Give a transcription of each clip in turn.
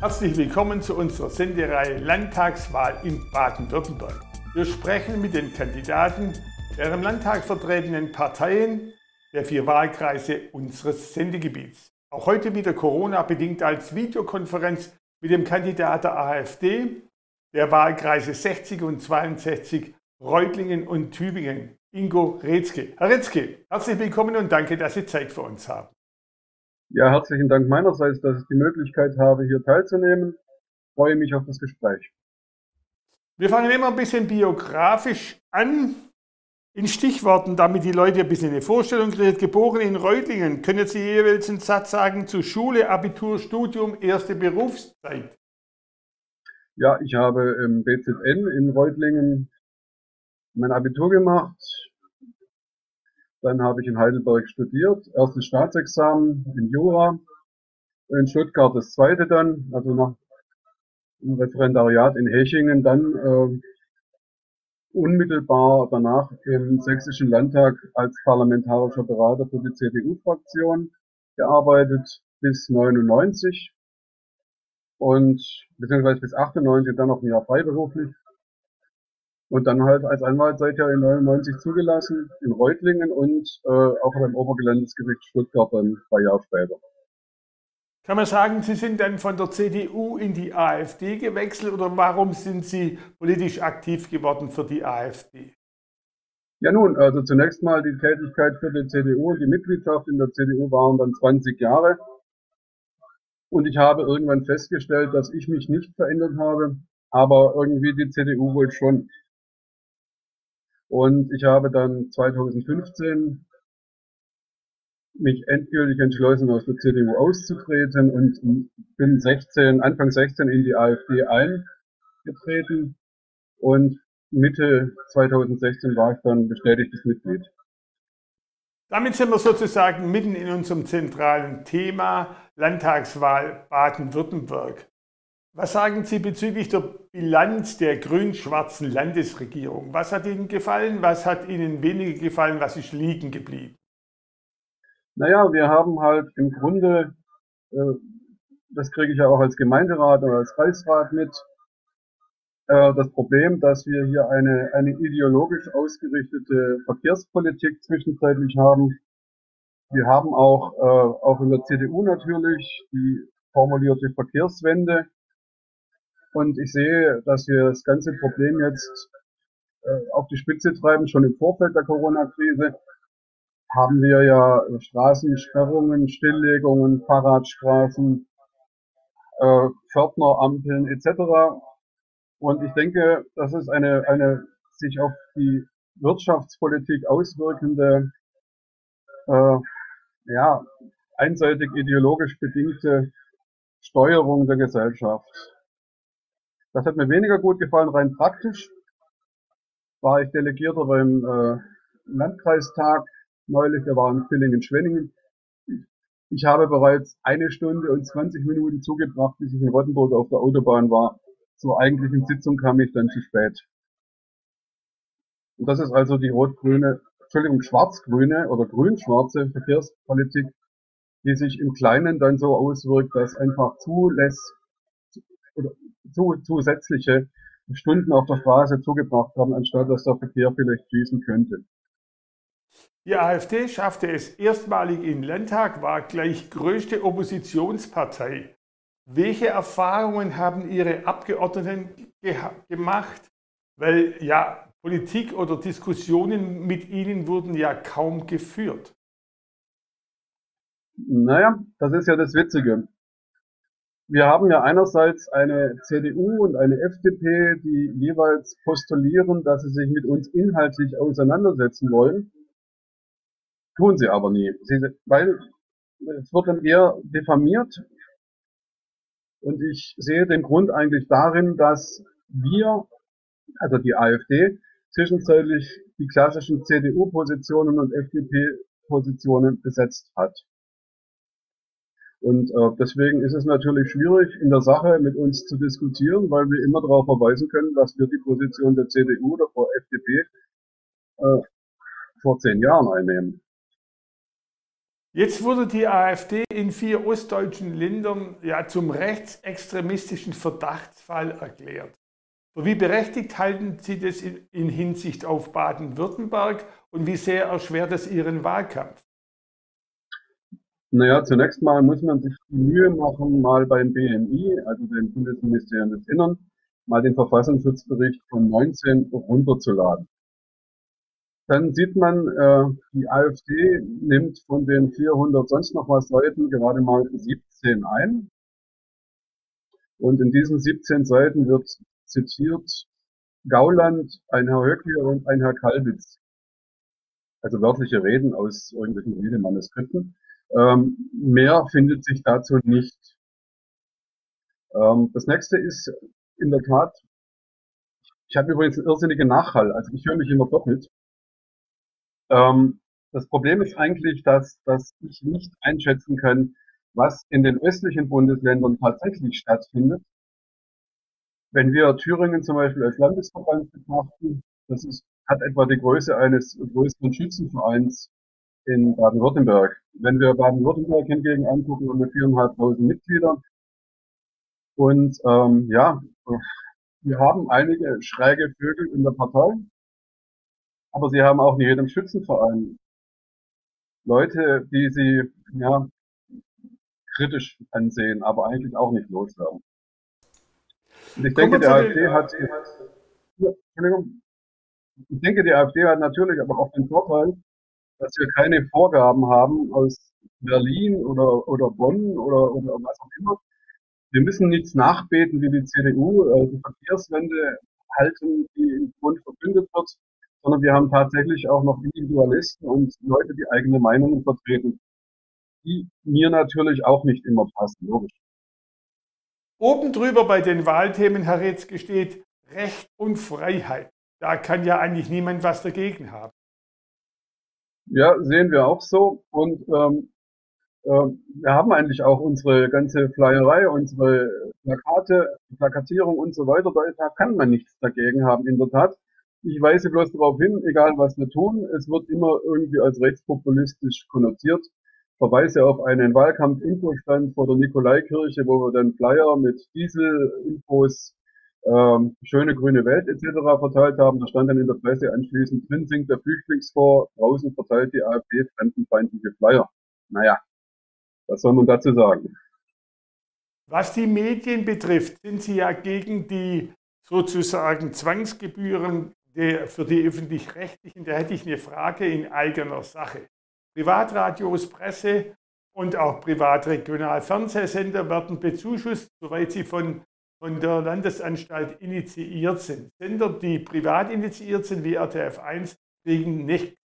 Herzlich willkommen zu unserer Sendereihe Landtagswahl in Baden-Württemberg. Wir sprechen mit den Kandidaten der im Landtag vertretenen Parteien der vier Wahlkreise unseres Sendegebiets. Auch heute wieder Corona-bedingt als Videokonferenz mit dem Kandidat der AfD der Wahlkreise 60 und 62 Reutlingen und Tübingen, Ingo Retzke. Herr Retzke, herzlich willkommen und danke, dass Sie Zeit für uns haben. Ja, herzlichen Dank meinerseits, dass ich die Möglichkeit habe, hier teilzunehmen. Ich freue mich auf das Gespräch. Wir fangen immer ein bisschen biografisch an. In Stichworten, damit die Leute ein bisschen eine Vorstellung kriegen. Geboren in Reutlingen, können Sie jeweils einen Satz sagen zu Schule, Abitur, Studium, erste Berufszeit? Ja, ich habe im BZN in Reutlingen mein Abitur gemacht. Dann habe ich in Heidelberg studiert, erstes Staatsexamen in Jura, in Stuttgart das zweite dann, also nach dem Referendariat in Hechingen, dann äh, unmittelbar danach im Sächsischen Landtag als parlamentarischer Berater für die CDU-Fraktion gearbeitet bis 99 und beziehungsweise bis 98 dann noch ein Jahr freiberuflich und dann halt als Anwalt seit Jahr in 99 zugelassen in Reutlingen und äh, auch beim Obergelandesgericht Stuttgart dann drei Jahre später. Kann man sagen, Sie sind dann von der CDU in die AfD gewechselt oder warum sind Sie politisch aktiv geworden für die AfD? Ja nun, also zunächst mal die Tätigkeit für die CDU und die Mitgliedschaft in der CDU waren dann 20 Jahre. Und ich habe irgendwann festgestellt, dass ich mich nicht verändert habe, aber irgendwie die CDU wohl schon. Und ich habe dann 2015 mich endgültig entschlossen, aus der CDU auszutreten und bin 16, Anfang 16 in die AfD eingetreten und Mitte 2016 war ich dann bestätigtes Mitglied. Damit sind wir sozusagen mitten in unserem zentralen Thema Landtagswahl Baden-Württemberg. Was sagen Sie bezüglich der Bilanz der grün-schwarzen Landesregierung? Was hat Ihnen gefallen? Was hat Ihnen weniger gefallen? Was ist liegen geblieben? Naja, wir haben halt im Grunde, äh, das kriege ich ja auch als Gemeinderat oder als Kreisrat mit, äh, das Problem, dass wir hier eine, eine ideologisch ausgerichtete Verkehrspolitik zwischenzeitlich haben. Wir haben auch, äh, auch in der CDU natürlich die formulierte Verkehrswende. Und ich sehe, dass wir das ganze Problem jetzt äh, auf die Spitze treiben, schon im Vorfeld der Corona-Krise haben wir ja Straßensperrungen, Stilllegungen, Fahrradstraßen, äh, Pförtnerampeln etc. Und ich denke, das ist eine, eine sich auf die Wirtschaftspolitik auswirkende, äh, ja, einseitig ideologisch bedingte Steuerung der Gesellschaft. Das hat mir weniger gut gefallen, rein praktisch war ich Delegierter beim äh, Landkreistag neulich, der war in Villingen-Schwenningen. Ich habe bereits eine Stunde und 20 Minuten zugebracht, bis ich in Rottenburg auf der Autobahn war. Zur eigentlichen Sitzung kam ich dann zu spät. Und das ist also die rot-grüne, Entschuldigung, schwarz-grüne oder grün-schwarze Verkehrspolitik, die sich im Kleinen dann so auswirkt, dass einfach zulässt, zu, zusätzliche Stunden auf der Straße zugebracht haben, anstatt dass der Verkehr vielleicht fließen könnte. Die AfD schaffte es erstmalig in Landtag, war gleich größte Oppositionspartei. Welche Erfahrungen haben Ihre Abgeordneten ge gemacht? Weil ja, Politik oder Diskussionen mit Ihnen wurden ja kaum geführt. Naja, das ist ja das Witzige. Wir haben ja einerseits eine CDU und eine FDP, die jeweils postulieren, dass sie sich mit uns inhaltlich auseinandersetzen wollen. Tun sie aber nie. Sie, weil es wird dann eher diffamiert. Und ich sehe den Grund eigentlich darin, dass wir, also die AfD, zwischenzeitlich die klassischen CDU-Positionen und FDP-Positionen besetzt hat. Und äh, deswegen ist es natürlich schwierig, in der Sache mit uns zu diskutieren, weil wir immer darauf verweisen können, dass wir die Position der CDU oder der FDP äh, vor zehn Jahren einnehmen. Jetzt wurde die AfD in vier ostdeutschen Ländern ja zum rechtsextremistischen Verdachtsfall erklärt. Wie berechtigt halten Sie das in Hinsicht auf Baden-Württemberg und wie sehr erschwert es Ihren Wahlkampf? Naja, zunächst mal muss man sich die Mühe machen, mal beim BMI, also dem Bundesministerium des Innern, mal den Verfassungsschutzbericht von 19 runterzuladen dann sieht man, äh, die AfD nimmt von den 400 sonst noch was Seiten gerade mal 17 ein. Und in diesen 17 Seiten wird zitiert Gauland, ein Herr Höckler und ein Herr Kalbitz. Also wörtliche Reden aus irgendwelchen Redemanuskripten. Ähm, mehr findet sich dazu nicht. Ähm, das nächste ist in der Tat, ich habe übrigens einen irrsinnigen Nachhall, also ich höre mich immer doppelt. Ähm, das Problem ist eigentlich, dass, dass ich nicht einschätzen kann, was in den östlichen Bundesländern tatsächlich stattfindet. Wenn wir Thüringen zum Beispiel als Landesverband betrachten, das ist, hat etwa die Größe eines größeren Schützenvereins in Baden-Württemberg. Wenn wir Baden-Württemberg hingegen angucken, haben wir viereinhalbtausend Mitglieder. Und ähm, ja, wir haben einige schräge Vögel in der Partei, aber sie haben auch in jedem Schützenverein Leute, die sie ja, kritisch ansehen, aber eigentlich auch nicht loswerden. Und ich denke, die AfD hat, ja, Entschuldigung, ich denke, die AfD hat natürlich aber auch den Vorteil, dass wir keine Vorgaben haben aus Berlin oder, oder Bonn oder, oder was auch immer. Wir müssen nichts nachbeten wie die CDU, äh, die Verkehrswende halten, die im Bund verkündet wird sondern wir haben tatsächlich auch noch Individualisten und Leute, die eigene Meinungen vertreten, die mir natürlich auch nicht immer passen, logisch. Oben drüber bei den Wahlthemen, Herr Retzke, steht Recht und Freiheit. Da kann ja eigentlich niemand was dagegen haben. Ja, sehen wir auch so. Und ähm, äh, wir haben eigentlich auch unsere ganze Flyerei, unsere Plakate, Plakatierung und so weiter. Da kann man nichts dagegen haben, in der Tat. Ich weise bloß darauf hin, egal was wir tun, es wird immer irgendwie als rechtspopulistisch konnotiert. Verweise auf einen Wahlkampf-Infostand vor der Nikolaikirche, wo wir dann Flyer mit Diesel-Infos, ähm, schöne grüne Welt etc. verteilt haben. Da stand dann in der Presse anschließend, drin singt der Flüchtlingsfonds, draußen verteilt die AfD fremdenfeindliche Flyer. Naja, was soll man dazu sagen? Was die Medien betrifft, sind Sie ja gegen die sozusagen Zwangsgebühren für die öffentlich-rechtlichen, da hätte ich eine Frage in eigener Sache. Privatradios, Presse und auch Privatregionalfernsehsender werden bezuschusst, soweit sie von, von der Landesanstalt initiiert sind. Sender, die privat initiiert sind, wie RTF 1, kriegen nicht.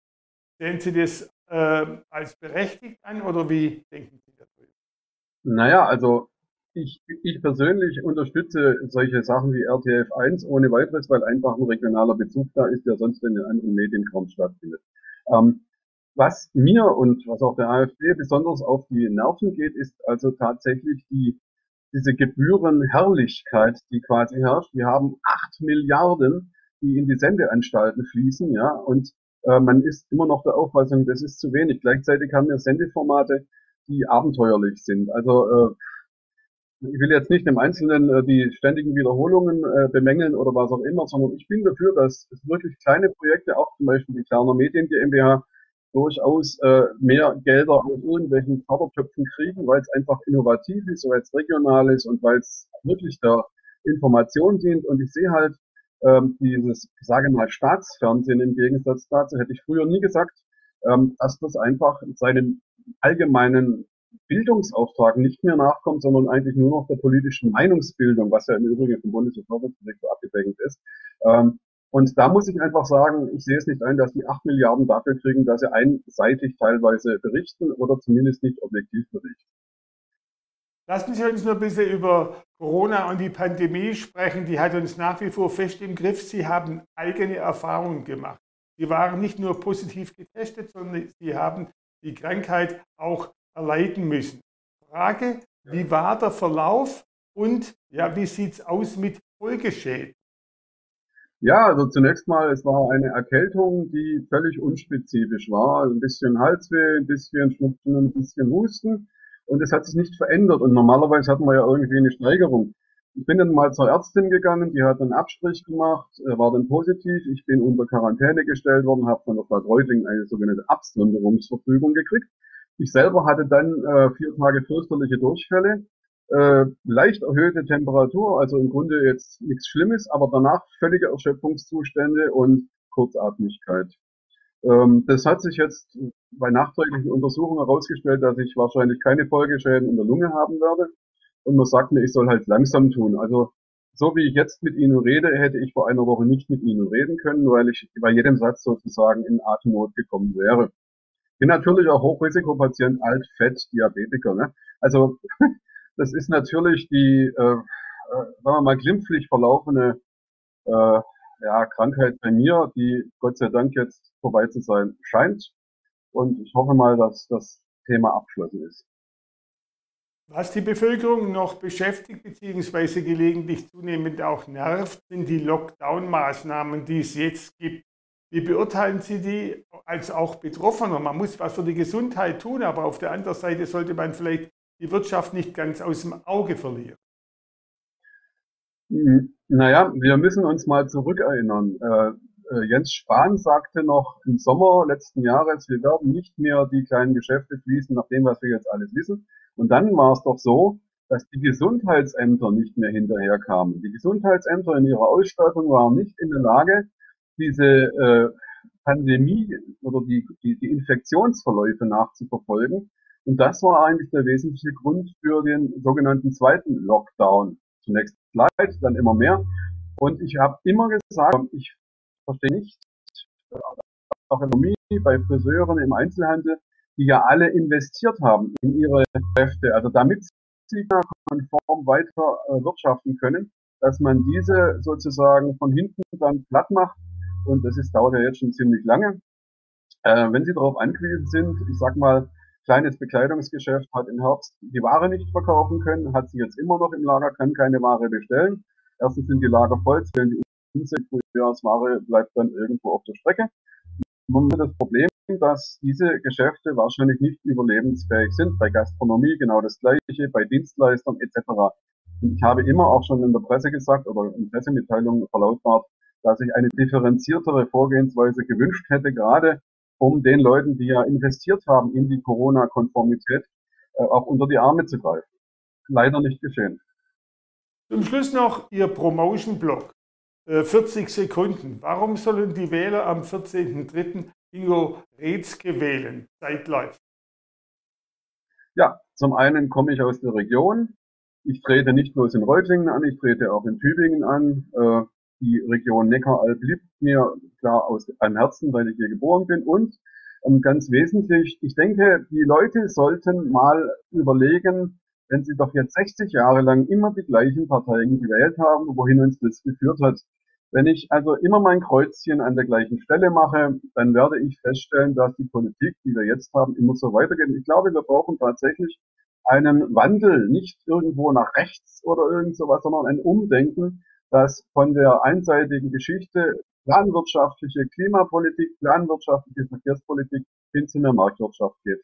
Sehen Sie das äh, als berechtigt an oder wie denken Sie darüber? Naja, also ich, ich persönlich unterstütze solche Sachen wie RTF 1 ohne weiteres, weil einfach ein regionaler Bezug da ist, der sonst in den anderen Medien kaum stattfindet. Ähm, was mir und was auch der AfD besonders auf die Nerven geht, ist also tatsächlich die, diese Gebührenherrlichkeit, die quasi herrscht. Wir haben acht Milliarden, die in die Sendeanstalten fließen, ja, und äh, man ist immer noch der Auffassung, das ist zu wenig. Gleichzeitig haben wir Sendeformate, die abenteuerlich sind. Also äh, ich will jetzt nicht im Einzelnen äh, die ständigen Wiederholungen äh, bemängeln oder was auch immer, sondern ich bin dafür, dass es wirklich kleine Projekte, auch zum Beispiel die Klarner Medien GmbH, durchaus äh, mehr Gelder aus irgendwelchen Fördertöpfen kriegen, weil es einfach innovativ ist, weil es regional ist und weil es wirklich der Information dient. Und ich sehe halt ähm, dieses, ich sage mal, Staatsfernsehen im Gegensatz dazu, hätte ich früher nie gesagt, ähm, dass das einfach seinen allgemeinen Bildungsauftrag nicht mehr nachkommt, sondern eigentlich nur noch der politischen Meinungsbildung, was ja im Übrigen vom Bundesverfassungsgericht abgedeckt ist. Ähm, und da muss ich einfach sagen, ich sehe es nicht ein, dass die acht Milliarden dafür kriegen, dass sie einseitig teilweise berichten oder zumindest nicht objektiv berichten. Lassen Sie uns nur ein bisschen über Corona und die Pandemie sprechen. Die hat uns nach wie vor fest im Griff. Sie haben eigene Erfahrungen gemacht. Sie waren nicht nur positiv getestet, sondern Sie haben die Krankheit auch erleiden müssen. Frage, wie war der Verlauf und ja, wie sieht es aus mit Folgeschäden? Ja, also zunächst mal, es war eine Erkältung, die völlig unspezifisch war. Ein bisschen Halsweh, ein bisschen Schnupfen, ein bisschen Husten. Und es hat sich nicht verändert. Und normalerweise hatten wir ja irgendwie eine Steigerung. Ich bin dann mal zur Ärztin gegangen, die hat einen Abstrich gemacht, war dann positiv. Ich bin unter Quarantäne gestellt worden, habe von der Stadt Reutlingen eine sogenannte Absonderungsverfügung gekriegt. Ich selber hatte dann äh, vier Tage fürchterliche Durchfälle äh, leicht erhöhte Temperatur, also im Grunde jetzt nichts Schlimmes, aber danach völlige Erschöpfungszustände und Kurzatmigkeit. Ähm, das hat sich jetzt bei nachträglichen Untersuchungen herausgestellt, dass ich wahrscheinlich keine Folgeschäden in der Lunge haben werde. Und man sagt mir, ich soll halt langsam tun. Also so wie ich jetzt mit Ihnen rede, hätte ich vor einer Woche nicht mit Ihnen reden können, weil ich bei jedem Satz sozusagen in Atemnot gekommen wäre. Bin natürlich auch Hochrisikopatient, alt, fett, Diabetiker. Ne? Also das ist natürlich die, äh, äh, sagen wir mal, glimpflich verlaufene äh, ja, Krankheit bei mir, die Gott sei Dank jetzt vorbei zu sein scheint. Und ich hoffe mal, dass das Thema abgeschlossen ist. Was die Bevölkerung noch beschäftigt bzw. gelegentlich zunehmend auch nervt, sind die Lockdown-Maßnahmen, die es jetzt gibt. Wie beurteilen Sie die als auch Betroffener? Man muss was für die Gesundheit tun, aber auf der anderen Seite sollte man vielleicht die Wirtschaft nicht ganz aus dem Auge verlieren? Naja, wir müssen uns mal zurückerinnern. Äh, äh, Jens Spahn sagte noch im Sommer letzten Jahres, wir werden nicht mehr die kleinen Geschäfte schließen, nach dem, was wir jetzt alles wissen. Und dann war es doch so, dass die Gesundheitsämter nicht mehr hinterherkamen. Die Gesundheitsämter in ihrer Ausstattung waren nicht in der Lage, diese äh, Pandemie oder die, die, die Infektionsverläufe nachzuverfolgen. Und das war eigentlich der wesentliche Grund für den sogenannten zweiten Lockdown. Zunächst Leid, dann immer mehr. Und ich habe immer gesagt, ich verstehe nicht, auch Ökonomie bei Friseuren im Einzelhandel, die ja alle investiert haben in ihre Kräfte, also damit sie konform weiter äh, wirtschaften können, dass man diese sozusagen von hinten dann platt macht. Und das ist, dauert ja jetzt schon ziemlich lange. Äh, wenn Sie darauf angewiesen sind, ich sag mal, kleines Bekleidungsgeschäft hat im Herbst die Ware nicht verkaufen können, hat sie jetzt immer noch im Lager, kann keine Ware bestellen. Erstens sind die Lager voll, wenn die Frühjahrsware bleibt dann irgendwo auf der Strecke. Man hat das Problem, dass diese Geschäfte wahrscheinlich nicht überlebensfähig sind. Bei Gastronomie genau das Gleiche, bei Dienstleistern etc. Und ich habe immer auch schon in der Presse gesagt oder in Pressemitteilungen verlautbart, dass ich eine differenziertere Vorgehensweise gewünscht hätte, gerade um den Leuten, die ja investiert haben in die Corona-Konformität, äh, auch unter die Arme zu greifen. Leider nicht geschehen. Zum Schluss noch Ihr Promotion-Blog. 40 äh, Sekunden. Warum sollen die Wähler am 14.03. Ingo Retzke wählen? Zeit läuft. Ja, zum einen komme ich aus der Region. Ich trete nicht bloß in Reutlingen an, ich trete auch in Tübingen an. Die Region Neckaralb liegt mir klar aus einem Herzen, weil ich hier geboren bin. Und ähm, ganz wesentlich, ich denke, die Leute sollten mal überlegen, wenn sie doch jetzt 60 Jahre lang immer die gleichen Parteien gewählt haben, wohin uns das geführt hat. Wenn ich also immer mein Kreuzchen an der gleichen Stelle mache, dann werde ich feststellen, dass die Politik, die wir jetzt haben, immer so weitergeht. Ich glaube, wir brauchen tatsächlich einen Wandel, nicht irgendwo nach rechts oder irgend sowas, sondern ein Umdenken, das von der einseitigen Geschichte planwirtschaftliche Klimapolitik, planwirtschaftliche Verkehrspolitik hin zu einer Marktwirtschaft geht.